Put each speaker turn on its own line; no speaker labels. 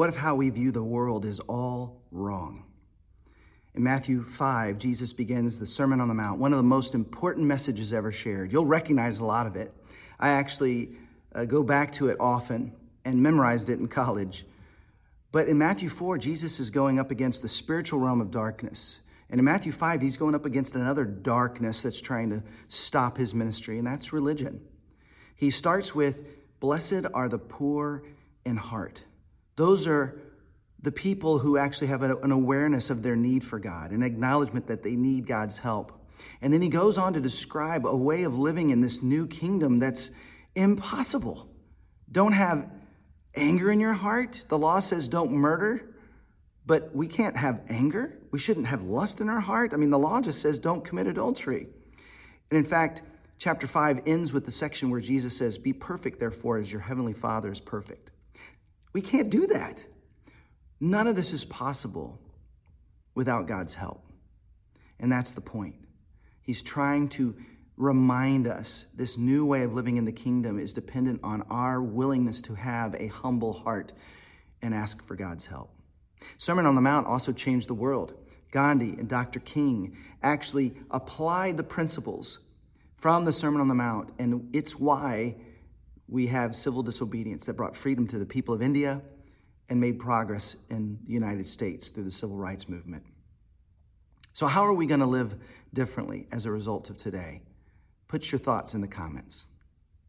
What if how we view the world is all wrong? In Matthew 5, Jesus begins the Sermon on the Mount, one of the most important messages ever shared. You'll recognize a lot of it. I actually uh, go back to it often and memorized it in college. But in Matthew 4, Jesus is going up against the spiritual realm of darkness. And in Matthew 5, he's going up against another darkness that's trying to stop his ministry, and that's religion. He starts with, Blessed are the poor in heart. Those are the people who actually have an awareness of their need for God, an acknowledgement that they need God's help. And then he goes on to describe a way of living in this new kingdom that's impossible. Don't have anger in your heart. The law says don't murder, but we can't have anger. We shouldn't have lust in our heart. I mean, the law just says don't commit adultery. And in fact, chapter 5 ends with the section where Jesus says, Be perfect, therefore, as your heavenly Father is perfect. We can't do that. None of this is possible without God's help. And that's the point. He's trying to remind us this new way of living in the kingdom is dependent on our willingness to have a humble heart and ask for God's help. Sermon on the Mount also changed the world. Gandhi and Dr. King actually applied the principles from the Sermon on the Mount, and it's why we have civil disobedience that brought freedom to the people of India and made progress in the United States through the civil rights movement. So, how are we going to live differently as a result of today? Put your thoughts in the comments.